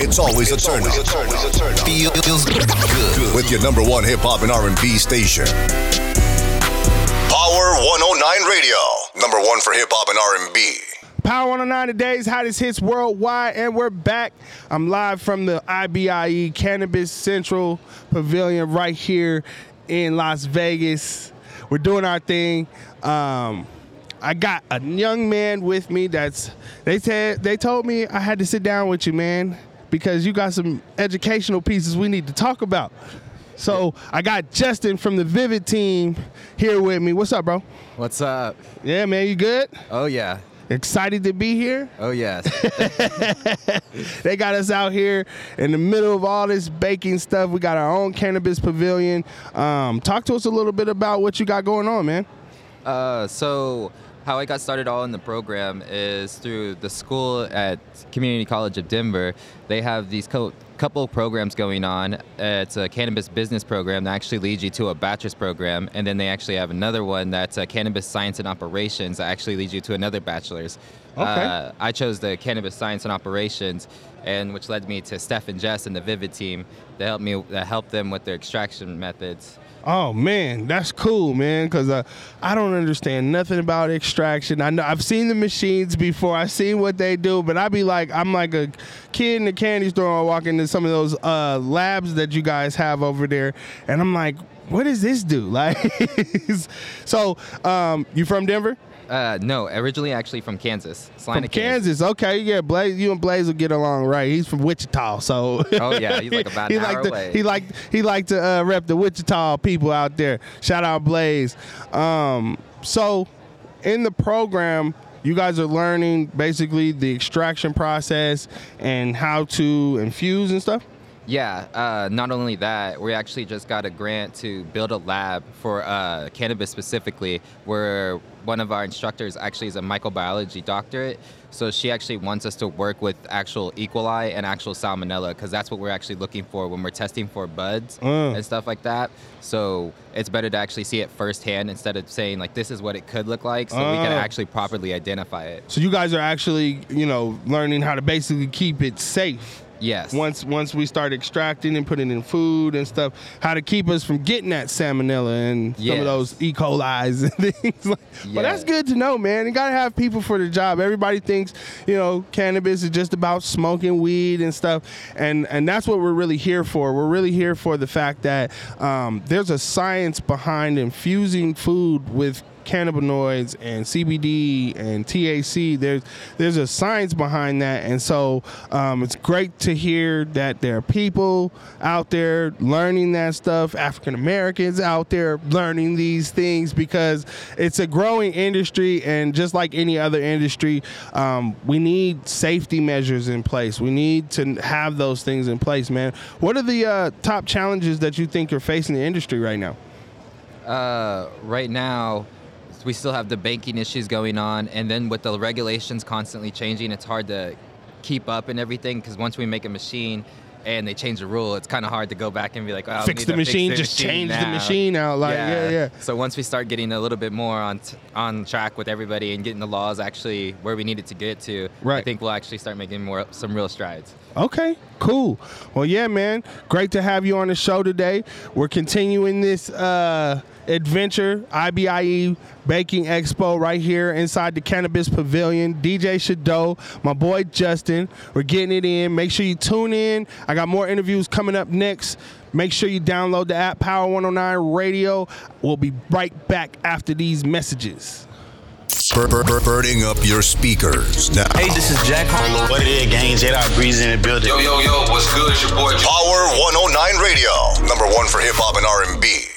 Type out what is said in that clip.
It's always a turn up. Feels good with your number one hip hop and R&B station. Power 109 Radio, number one for hip hop and R&B. Power 109 today's hottest hits worldwide, and we're back. I'm live from the IBIE Cannabis Central Pavilion right here in Las Vegas. We're doing our thing. Um, I got a young man with me that's they said they told me I had to sit down with you, man, because you got some educational pieces we need to talk about. So I got Justin from the Vivid team here with me. What's up, bro? What's up? Yeah, man, you good? Oh yeah. Excited to be here? Oh yes. They got us out here in the middle of all this baking stuff. We got our own cannabis pavilion. Um, talk to us a little bit about what you got going on, man. uh, so how I got started all in the program is through the school at Community College of Denver. They have these co- couple programs going on. It's a cannabis business program that actually leads you to a bachelor's program, and then they actually have another one that's a cannabis science and operations that actually leads you to another bachelor's. Okay. Uh, I chose the cannabis science and operations, and which led me to Steph and Jess and the Vivid team that helped me that helped them with their extraction methods. Oh man, that's cool, man. Because uh, I don't understand nothing about extraction. I know I've seen the machines before. I've seen what they do, but I'd be like, I'm like a kid in the candy store. I walk into some of those uh, labs that you guys have over there, and I'm like, what does this do? Like, so um, you from Denver? Uh, no, originally actually from Kansas, Salina, From Kansas, okay, yeah. Blaze, you and Blaze will get along, right? He's from Wichita, so. Oh, yeah, he's like about he like hour to, away. He like he like to uh, rep the Wichita people out there. Shout out Blaze. Um, so, in the program, you guys are learning basically the extraction process and how to infuse and stuff. Yeah, uh, not only that, we actually just got a grant to build a lab for uh, cannabis specifically, where one of our instructors actually is a microbiology doctorate. So she actually wants us to work with actual E. coli and actual salmonella, because that's what we're actually looking for when we're testing for buds Mm. and stuff like that. So it's better to actually see it firsthand instead of saying like this is what it could look like, so we can Ah. actually properly identify it. So you guys are actually, you know, learning how to basically keep it safe. Yes. once once we start extracting and putting in food and stuff, how to keep us from getting that salmonella and some of those E. coli's and things. Like, But that's good to know, man. You gotta have people for the job. Everybody thinks, you know, cannabis is just about smoking weed and stuff, and and that's what we're really here for. We're really here for the fact that um, there's a science behind infusing food with cannabinoids and CBD and THC. There's there's a science behind that, and so um, it's great to hear that there are people out there learning that stuff. African Americans out there learning these things because it's a growing industry, and just like any other industry, um, we need safety measures in place. We need to have those things in place, man. What are the uh, top challenges that you think you're facing the industry right now? uh, right now we still have the banking issues going on and then with the regulations constantly changing it's hard to keep up and everything because once we make a machine and they change the rule it's kind of hard to go back and be like oh, fix the machine, the just machine change the machine out. Like, yeah, yeah. so once we start getting a little bit more on t- on track with everybody and getting the laws actually where we need it to get to i think we'll actually start making more some real strides Okay, cool. Well, yeah, man. Great to have you on the show today. We're continuing this uh, adventure, IBIE Baking Expo, right here inside the Cannabis Pavilion. DJ Shadow, my boy Justin. We're getting it in. Make sure you tune in. I got more interviews coming up next. Make sure you download the app Power 109 Radio. We'll be right back after these messages. Bir- bir- bir- up your speakers now. Hey, this is Jack Harlow. What it is, gang? J Dot Breeze in the building. Yo, yo, yo, what's good? It's your boy. Power 109 Radio, number one for hip hop and R&B.